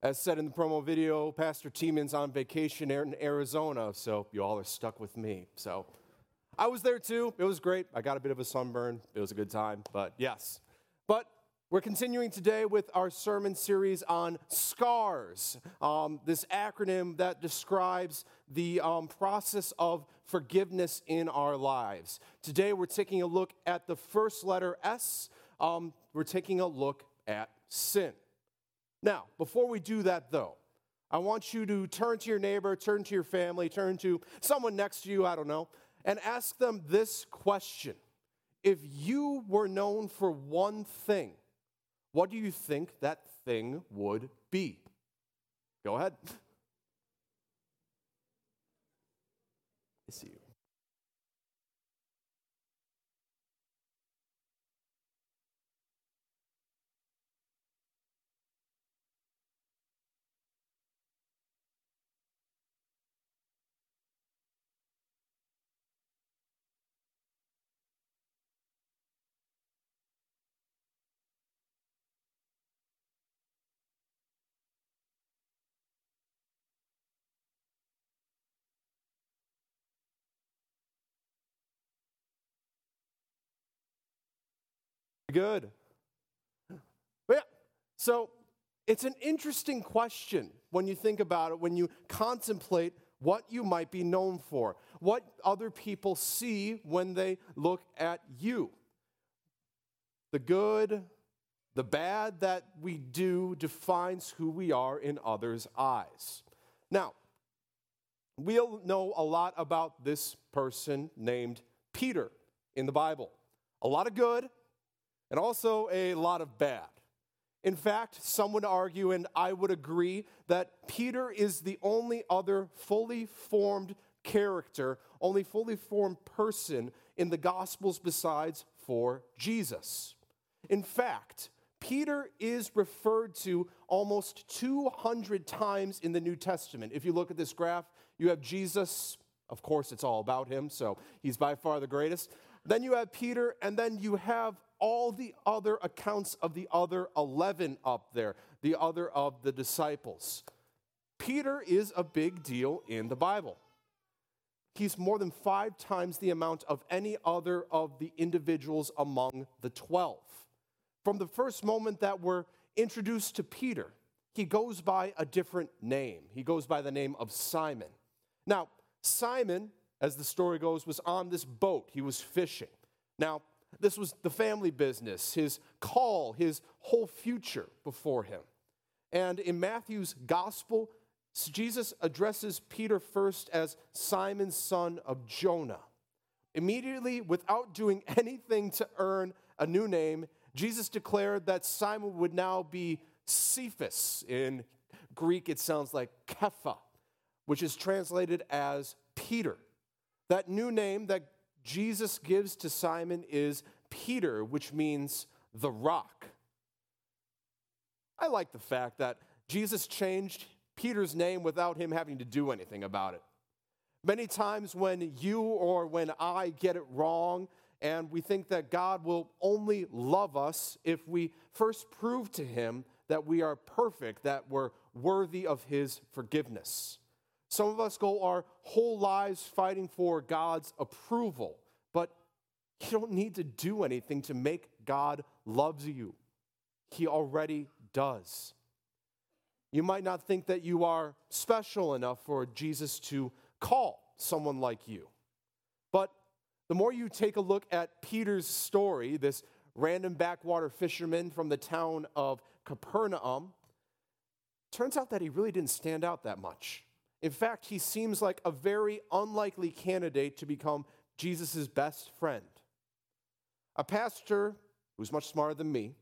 As said in the promo video, Pastor Tieman's on vacation in Arizona, so you all are stuck with me. So I was there too. It was great. I got a bit of a sunburn. It was a good time, but yes. But we're continuing today with our sermon series on SCARS, um, this acronym that describes the um, process of forgiveness in our lives. Today we're taking a look at the first letter S. Um, we're taking a look at sin. Now, before we do that, though, I want you to turn to your neighbor, turn to your family, turn to someone next to you, I don't know, and ask them this question If you were known for one thing, what do you think that thing would be? Go ahead. I see you. Good. But yeah, so it's an interesting question when you think about it, when you contemplate what you might be known for, what other people see when they look at you. The good, the bad that we do defines who we are in others' eyes. Now, we'll know a lot about this person named Peter in the Bible. A lot of good, and also a lot of bad. In fact, some would argue, and I would agree, that Peter is the only other fully formed character, only fully formed person in the Gospels besides for Jesus. In fact, Peter is referred to almost 200 times in the New Testament. If you look at this graph, you have Jesus, of course, it's all about him, so he's by far the greatest. Then you have Peter, and then you have all the other accounts of the other 11 up there, the other of the disciples. Peter is a big deal in the Bible. He's more than five times the amount of any other of the individuals among the 12. From the first moment that we're introduced to Peter, he goes by a different name. He goes by the name of Simon. Now, Simon, as the story goes, was on this boat. He was fishing. Now, this was the family business, his call, his whole future before him. And in Matthew's gospel, Jesus addresses Peter first as Simon, son of Jonah. Immediately, without doing anything to earn a new name, Jesus declared that Simon would now be Cephas. In Greek, it sounds like Kepha, which is translated as Peter. That new name that Jesus gives to Simon is Peter, which means the rock. I like the fact that Jesus changed Peter's name without him having to do anything about it. Many times when you or when I get it wrong, and we think that God will only love us if we first prove to him that we are perfect, that we're worthy of his forgiveness. Some of us go our whole lives fighting for God's approval, but you don't need to do anything to make God loves you. He already does. You might not think that you are special enough for Jesus to call someone like you. But the more you take a look at Peter's story, this random backwater fisherman from the town of Capernaum, turns out that he really didn't stand out that much. In fact, he seems like a very unlikely candidate to become Jesus' best friend. A pastor who's much smarter than me,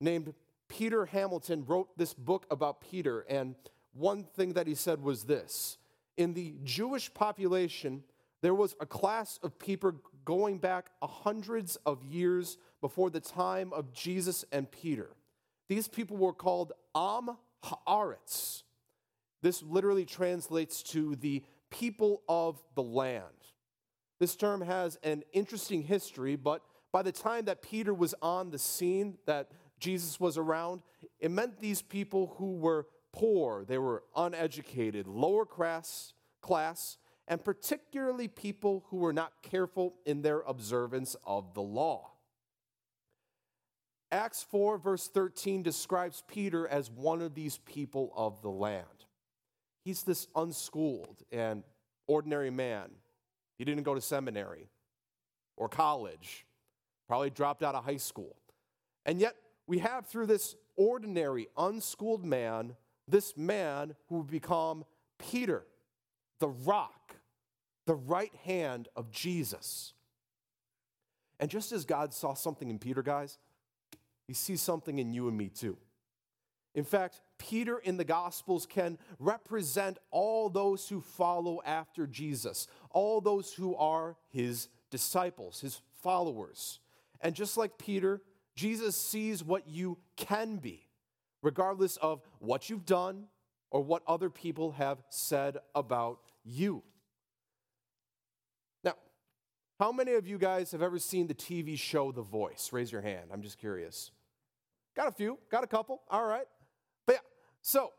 named Peter Hamilton, wrote this book about Peter. And one thing that he said was this In the Jewish population, there was a class of people going back hundreds of years before the time of Jesus and Peter. These people were called Am Haaretz. This literally translates to the people of the land. This term has an interesting history, but by the time that Peter was on the scene, that Jesus was around, it meant these people who were poor, they were uneducated, lower class, class, and particularly people who were not careful in their observance of the law. Acts 4, verse 13, describes Peter as one of these people of the land. He's this unschooled and ordinary man. He didn't go to seminary or college, probably dropped out of high school. And yet, we have through this ordinary, unschooled man, this man who would become Peter, the rock, the right hand of Jesus. And just as God saw something in Peter, guys, he sees something in you and me too. In fact, Peter in the Gospels can represent all those who follow after Jesus, all those who are his disciples, his followers. And just like Peter, Jesus sees what you can be, regardless of what you've done or what other people have said about you. Now, how many of you guys have ever seen the TV show The Voice? Raise your hand. I'm just curious. Got a few, got a couple. All right. So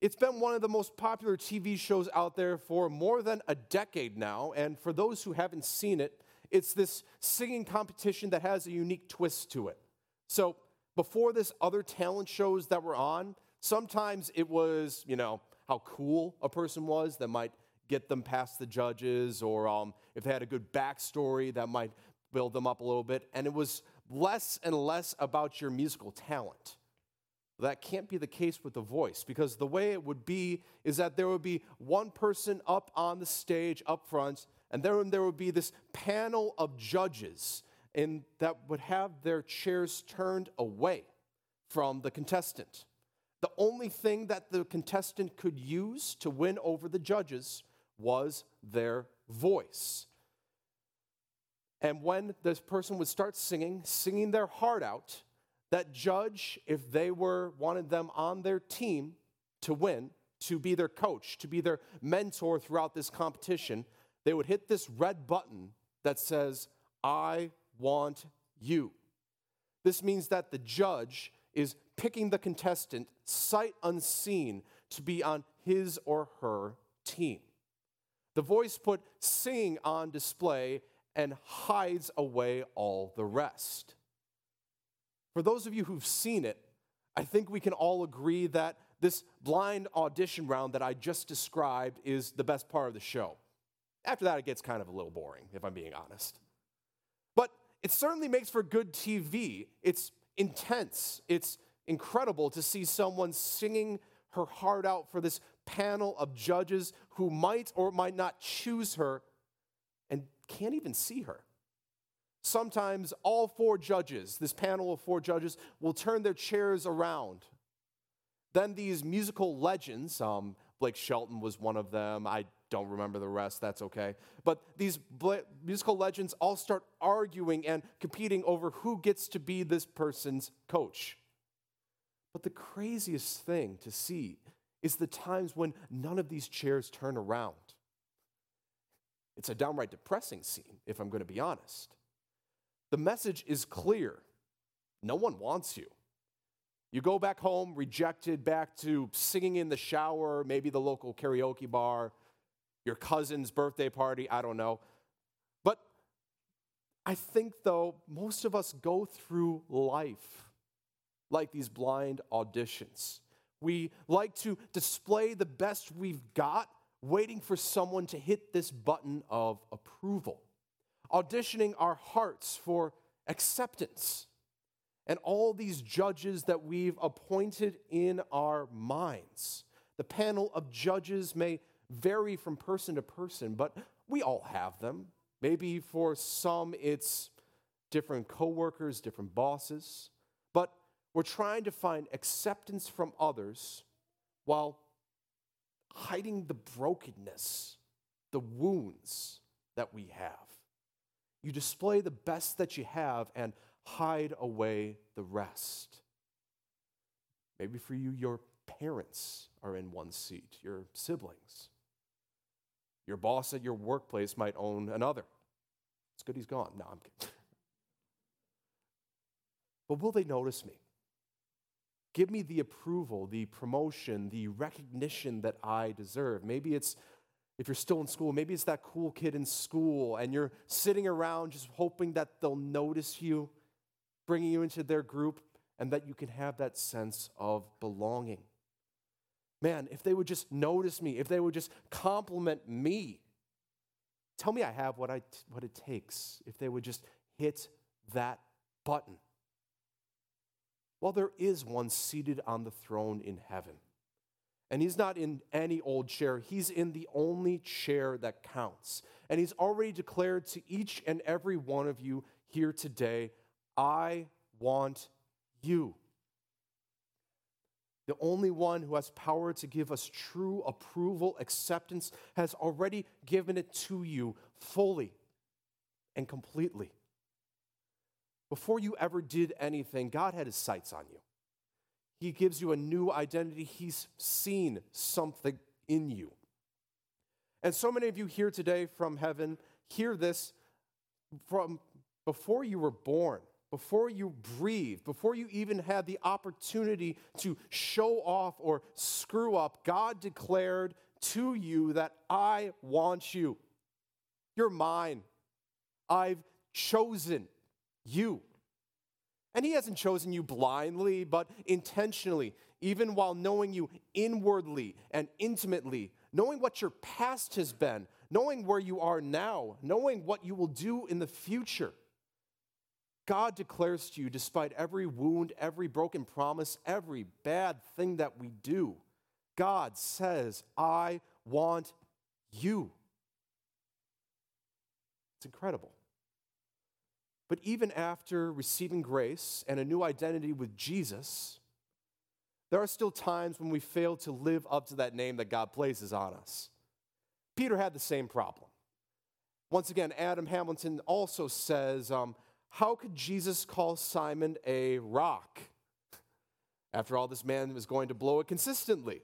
it's been one of the most popular TV shows out there for more than a decade now. And for those who haven't seen it, it's this singing competition that has a unique twist to it. So before this, other talent shows that were on, sometimes it was, you know, how cool a person was that might get them past the judges, or um, if they had a good backstory, that might build them up a little bit. And it was less and less about your musical talent. That can't be the case with the voice because the way it would be is that there would be one person up on the stage up front, and then there would be this panel of judges and that would have their chairs turned away from the contestant. The only thing that the contestant could use to win over the judges was their voice. And when this person would start singing, singing their heart out, that judge, if they were wanted them on their team to win, to be their coach, to be their mentor throughout this competition, they would hit this red button that says, I want you. This means that the judge is picking the contestant sight unseen to be on his or her team. The voice put singing on display and hides away all the rest. For those of you who've seen it, I think we can all agree that this blind audition round that I just described is the best part of the show. After that, it gets kind of a little boring, if I'm being honest. But it certainly makes for good TV. It's intense, it's incredible to see someone singing her heart out for this panel of judges who might or might not choose her and can't even see her. Sometimes all four judges, this panel of four judges, will turn their chairs around. Then these musical legends, um, Blake Shelton was one of them. I don't remember the rest, that's okay. But these musical legends all start arguing and competing over who gets to be this person's coach. But the craziest thing to see is the times when none of these chairs turn around. It's a downright depressing scene, if I'm going to be honest. The message is clear no one wants you. You go back home, rejected, back to singing in the shower, maybe the local karaoke bar, your cousin's birthday party, I don't know. But I think, though, most of us go through life like these blind auditions. We like to display the best we've got, waiting for someone to hit this button of approval auditioning our hearts for acceptance. And all these judges that we've appointed in our minds. The panel of judges may vary from person to person, but we all have them. Maybe for some it's different coworkers, different bosses, but we're trying to find acceptance from others while hiding the brokenness, the wounds that we have. You display the best that you have and hide away the rest. Maybe for you, your parents are in one seat, your siblings. Your boss at your workplace might own another. It's good he's gone. No, I'm kidding. But will they notice me? Give me the approval, the promotion, the recognition that I deserve. Maybe it's, if you're still in school, maybe it's that cool kid in school and you're sitting around just hoping that they'll notice you, bringing you into their group, and that you can have that sense of belonging. Man, if they would just notice me, if they would just compliment me, tell me I have what, I, what it takes, if they would just hit that button. Well, there is one seated on the throne in heaven. And he's not in any old chair, he's in the only chair that counts. And he's already declared to each and every one of you here today I want you. The only one who has power to give us true approval, acceptance, has already given it to you fully and completely. Before you ever did anything, God had his sights on you. He gives you a new identity. He's seen something in you. And so many of you here today from heaven hear this from before you were born, before you breathed, before you even had the opportunity to show off or screw up. God declared to you that I want you. You're mine. I've chosen you. And He hasn't chosen you blindly, but intentionally, even while knowing you inwardly and intimately, knowing what your past has been, knowing where you are now, knowing what you will do in the future. God declares to you, despite every wound, every broken promise, every bad thing that we do, God says, I want you. It's incredible. But even after receiving grace and a new identity with Jesus, there are still times when we fail to live up to that name that God places on us. Peter had the same problem. Once again, Adam Hamilton also says, um, How could Jesus call Simon a rock? After all, this man was going to blow it consistently.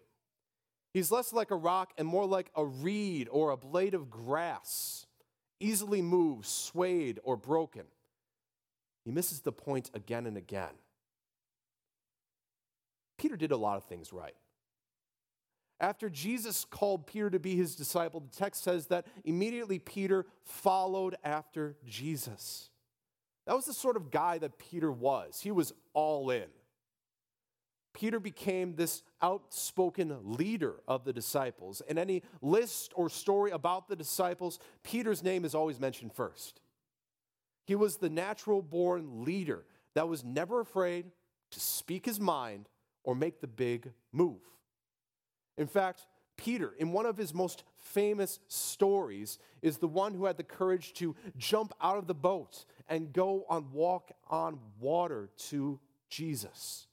He's less like a rock and more like a reed or a blade of grass, easily moved, swayed, or broken. He misses the point again and again. Peter did a lot of things right. After Jesus called Peter to be his disciple, the text says that immediately Peter followed after Jesus. That was the sort of guy that Peter was. He was all in. Peter became this outspoken leader of the disciples. In any list or story about the disciples, Peter's name is always mentioned first. He was the natural born leader that was never afraid to speak his mind or make the big move. In fact, Peter, in one of his most famous stories, is the one who had the courage to jump out of the boat and go on walk on water to Jesus.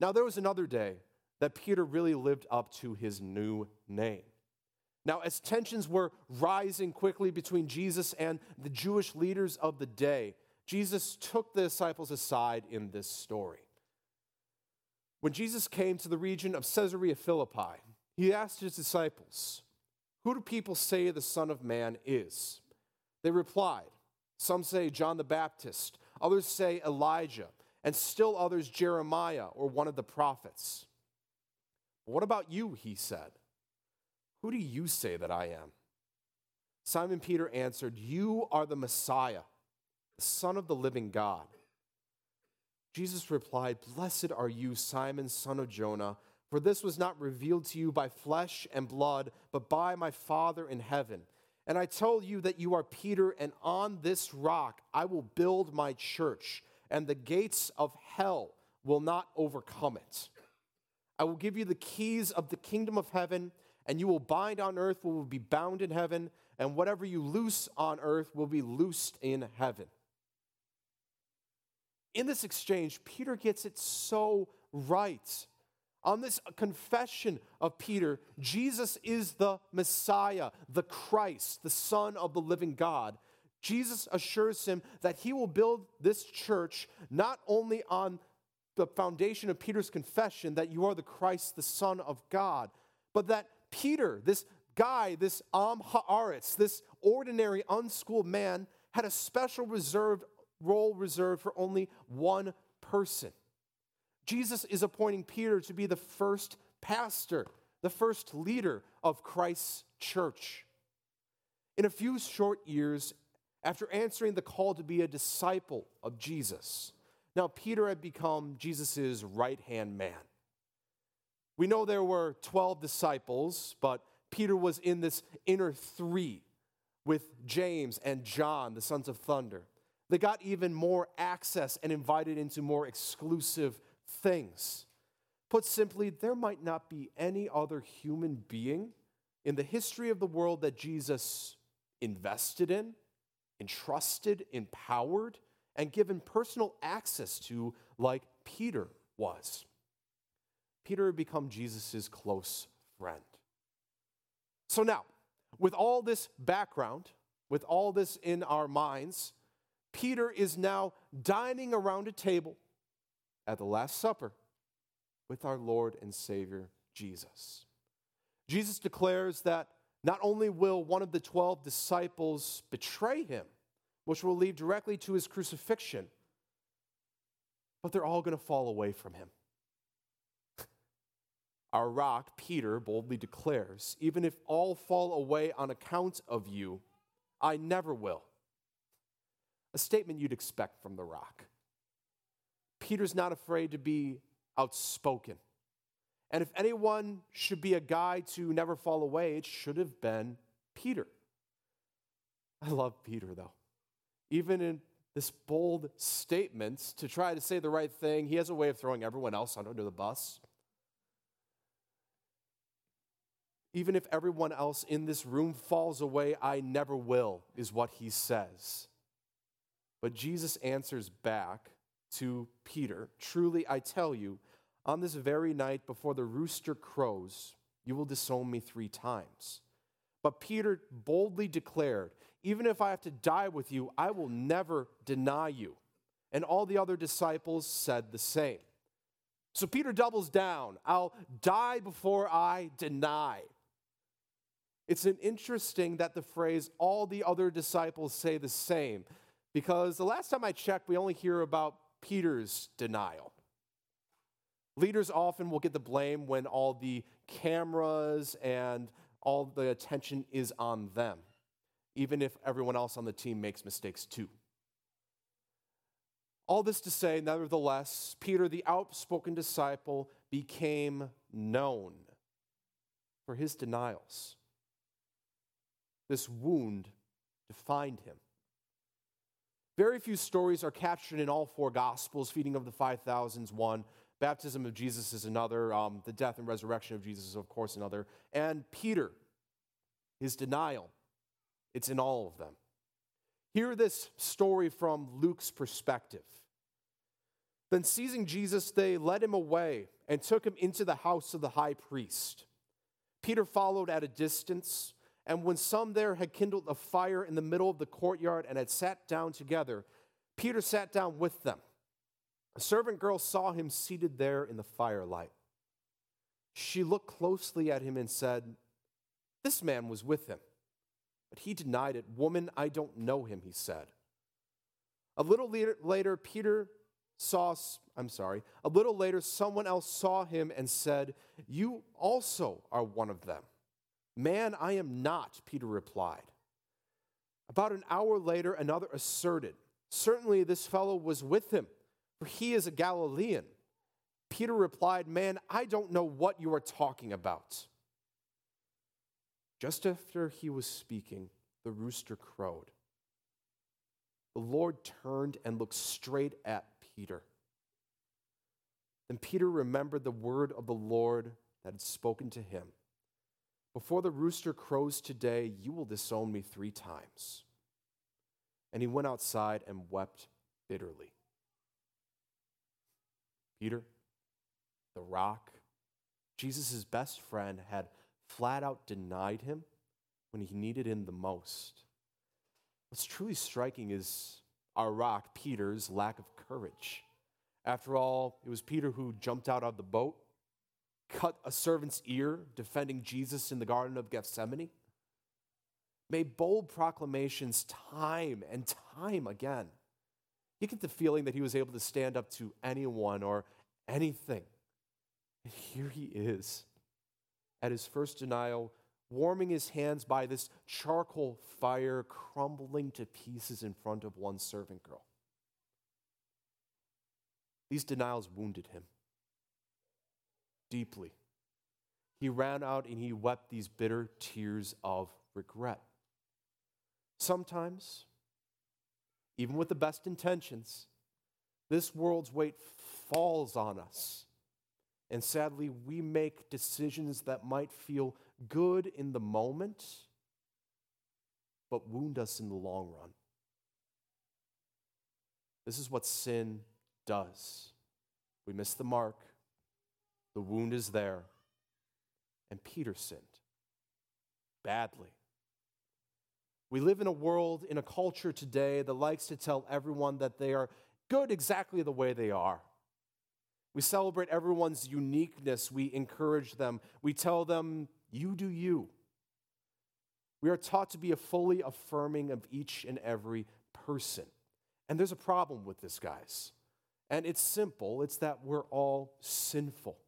Now, there was another day that Peter really lived up to his new name. Now, as tensions were rising quickly between Jesus and the Jewish leaders of the day, Jesus took the disciples aside in this story. When Jesus came to the region of Caesarea Philippi, he asked his disciples, Who do people say the Son of Man is? They replied, Some say John the Baptist, others say Elijah, and still others Jeremiah or one of the prophets. What about you? He said. Who do you say that I am? Simon Peter answered, You are the Messiah, the Son of the living God. Jesus replied, Blessed are you, Simon, son of Jonah, for this was not revealed to you by flesh and blood, but by my Father in heaven. And I tell you that you are Peter, and on this rock I will build my church, and the gates of hell will not overcome it. I will give you the keys of the kingdom of heaven and you will bind on earth will be bound in heaven, and whatever you loose on earth will be loosed in heaven. In this exchange, Peter gets it so right. On this confession of Peter, Jesus is the Messiah, the Christ, the Son of the living God. Jesus assures him that he will build this church not only on the foundation of Peter's confession that you are the Christ, the Son of God, but that Peter, this guy, this Am Haaretz, this ordinary, unschooled man, had a special reserved role reserved for only one person. Jesus is appointing Peter to be the first pastor, the first leader of Christ's church. In a few short years, after answering the call to be a disciple of Jesus, now Peter had become Jesus' right hand man. We know there were 12 disciples, but Peter was in this inner three with James and John, the sons of thunder. They got even more access and invited into more exclusive things. Put simply, there might not be any other human being in the history of the world that Jesus invested in, entrusted, empowered, and given personal access to like Peter was. Peter had become Jesus' close friend. So now, with all this background, with all this in our minds, Peter is now dining around a table at the Last Supper with our Lord and Savior Jesus. Jesus declares that not only will one of the 12 disciples betray him, which will lead directly to his crucifixion, but they're all going to fall away from him. Our rock, Peter, boldly declares, Even if all fall away on account of you, I never will. A statement you'd expect from the rock. Peter's not afraid to be outspoken. And if anyone should be a guy to never fall away, it should have been Peter. I love Peter, though. Even in this bold statement to try to say the right thing, he has a way of throwing everyone else under the bus. Even if everyone else in this room falls away, I never will, is what he says. But Jesus answers back to Peter Truly, I tell you, on this very night before the rooster crows, you will disown me three times. But Peter boldly declared, Even if I have to die with you, I will never deny you. And all the other disciples said the same. So Peter doubles down I'll die before I deny. It's an interesting that the phrase all the other disciples say the same because the last time I checked, we only hear about Peter's denial. Leaders often will get the blame when all the cameras and all the attention is on them, even if everyone else on the team makes mistakes too. All this to say, nevertheless, Peter, the outspoken disciple, became known for his denials. This wound defined him. Very few stories are captured in all four Gospels. Feeding of the 5,000s, one. Baptism of Jesus is another. Um, the death and resurrection of Jesus is, of course, another. And Peter, his denial, it's in all of them. Hear this story from Luke's perspective. Then, seizing Jesus, they led him away and took him into the house of the high priest. Peter followed at a distance. And when some there had kindled a fire in the middle of the courtyard and had sat down together, Peter sat down with them. A servant girl saw him seated there in the firelight. She looked closely at him and said, This man was with him. But he denied it. Woman, I don't know him, he said. A little later, later, Peter saw, I'm sorry, a little later, someone else saw him and said, You also are one of them. Man, I am not, Peter replied. About an hour later, another asserted, Certainly this fellow was with him, for he is a Galilean. Peter replied, Man, I don't know what you are talking about. Just after he was speaking, the rooster crowed. The Lord turned and looked straight at Peter. Then Peter remembered the word of the Lord that had spoken to him before the rooster crows today, you will disown me three times. And he went outside and wept bitterly. Peter, the rock, Jesus' best friend, had flat out denied him when he needed him the most. What's truly striking is our rock, Peter's lack of courage. After all, it was Peter who jumped out of the boat cut a servant's ear defending Jesus in the Garden of Gethsemane, made bold proclamations time and time again. You get the feeling that he was able to stand up to anyone or anything. And here he is at his first denial, warming his hands by this charcoal fire crumbling to pieces in front of one servant girl. These denials wounded him deeply. He ran out and he wept these bitter tears of regret. Sometimes, even with the best intentions, this world's weight falls on us. And sadly, we make decisions that might feel good in the moment, but wound us in the long run. This is what sin does. We miss the mark, the wound is there, and Peter sinned badly. We live in a world, in a culture today that likes to tell everyone that they are good exactly the way they are. We celebrate everyone's uniqueness. We encourage them. We tell them, you do you. We are taught to be a fully affirming of each and every person. And there's a problem with this, guys. And it's simple it's that we're all sinful.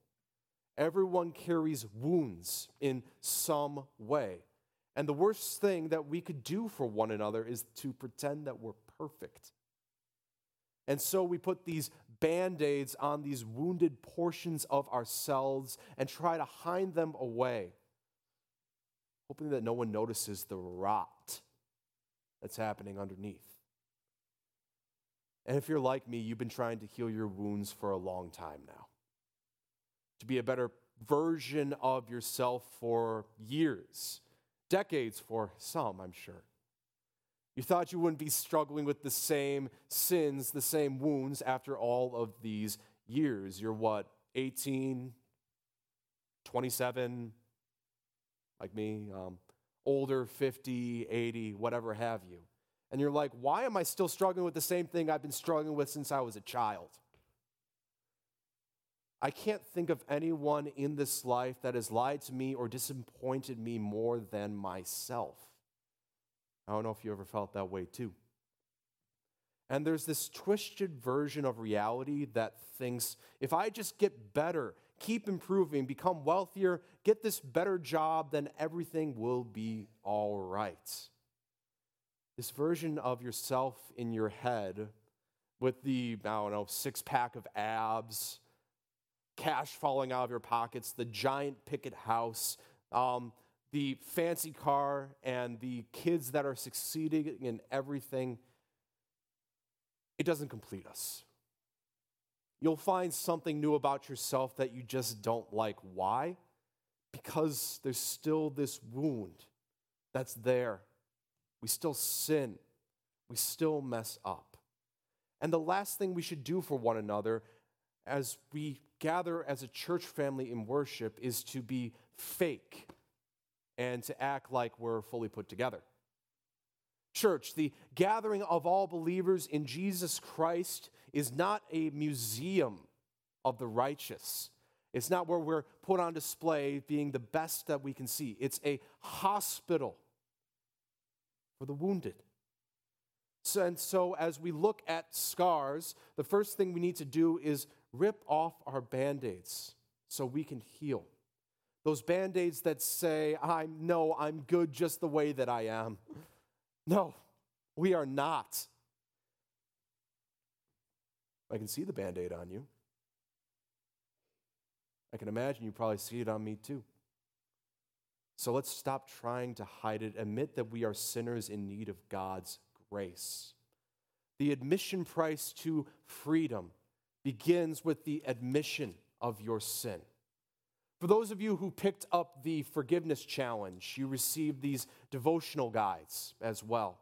Everyone carries wounds in some way. And the worst thing that we could do for one another is to pretend that we're perfect. And so we put these band aids on these wounded portions of ourselves and try to hide them away, hoping that no one notices the rot that's happening underneath. And if you're like me, you've been trying to heal your wounds for a long time now. To be a better version of yourself for years, decades for some, I'm sure. You thought you wouldn't be struggling with the same sins, the same wounds after all of these years. You're what, 18, 27, like me, um, older, 50, 80, whatever have you. And you're like, why am I still struggling with the same thing I've been struggling with since I was a child? I can't think of anyone in this life that has lied to me or disappointed me more than myself. I don't know if you ever felt that way too. And there's this twisted version of reality that thinks if I just get better, keep improving, become wealthier, get this better job, then everything will be all right. This version of yourself in your head with the, I don't know, six pack of abs, cash falling out of your pockets, the giant picket house, um, the fancy car and the kids that are succeeding in everything, it doesn't complete us. You'll find something new about yourself that you just don't like. Why? Because there's still this wound that's there. We still sin, we still mess up. And the last thing we should do for one another as we gather as a church family in worship is to be fake and to act like we're fully put together. Church, the gathering of all believers in Jesus Christ is not a museum of the righteous. It's not where we're put on display being the best that we can see. It's a hospital for the wounded. So, and so, as we look at scars, the first thing we need to do is rip off our band aids so we can heal. Those band aids that say, I know I'm good just the way that I am. No, we are not. I can see the band aid on you. I can imagine you probably see it on me too. So let's stop trying to hide it. Admit that we are sinners in need of God's grace. The admission price to freedom begins with the admission of your sin. For those of you who picked up the forgiveness challenge, you received these devotional guides as well.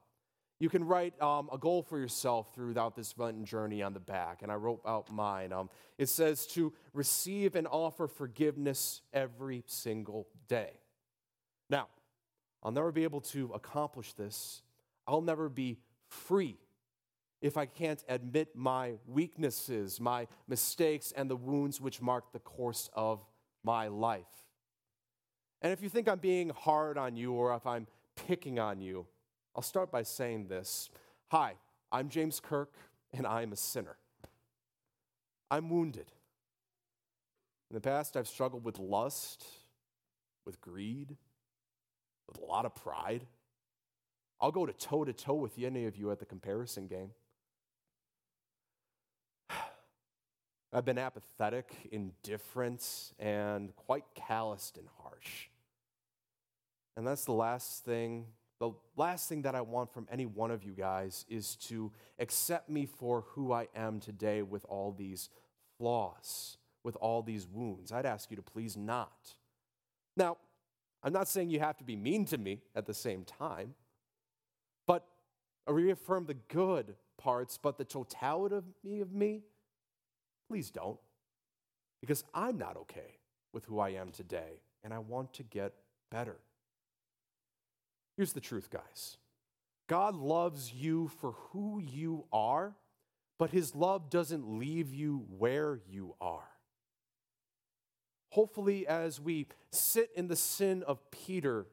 You can write um, a goal for yourself throughout this Lenten journey on the back, and I wrote out mine. Um, it says to receive and offer forgiveness every single day. Now, I'll never be able to accomplish this. I'll never be free if I can't admit my weaknesses, my mistakes, and the wounds which mark the course of my life. And if you think I'm being hard on you or if I'm picking on you, I'll start by saying this Hi, I'm James Kirk, and I'm a sinner. I'm wounded. In the past, I've struggled with lust, with greed, with a lot of pride. I'll go to toe to toe with any of you at the comparison game. I've been apathetic, indifferent, and quite calloused and harsh. And that's the last thing, the last thing that I want from any one of you guys is to accept me for who I am today with all these flaws, with all these wounds. I'd ask you to please not. Now, I'm not saying you have to be mean to me at the same time, but I reaffirm the good parts, but the totality of me, of me, please don't. Because I'm not okay with who I am today, and I want to get better. Here's the truth, guys God loves you for who you are, but his love doesn't leave you where you are. Hopefully, as we sit in the sin of Peter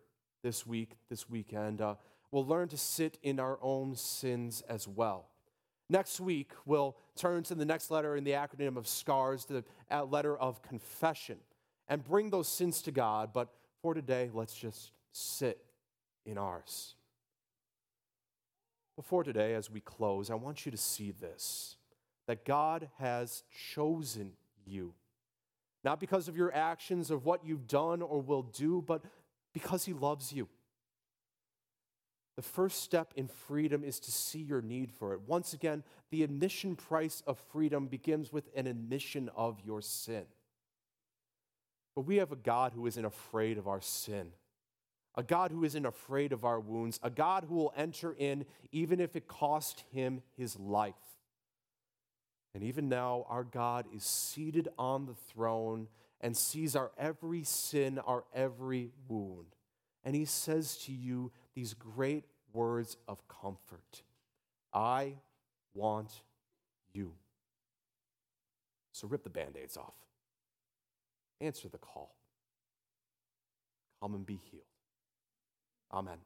this week, this weekend, uh, we'll learn to sit in our own sins as well. Next week, we'll turn to the next letter in the acronym of SCARS, the uh, letter of confession, and bring those sins to God. But for today, let's just sit in ours. Before today, as we close, I want you to see this that God has chosen you. Not because of your actions, of what you've done or will do, but because He loves you. The first step in freedom is to see your need for it. Once again, the admission price of freedom begins with an admission of your sin. But we have a God who isn't afraid of our sin, a God who isn't afraid of our wounds, a God who will enter in even if it cost him his life. And even now, our God is seated on the throne and sees our every sin, our every wound. And he says to you these great words of comfort I want you. So rip the band aids off, answer the call, come and be healed. Amen.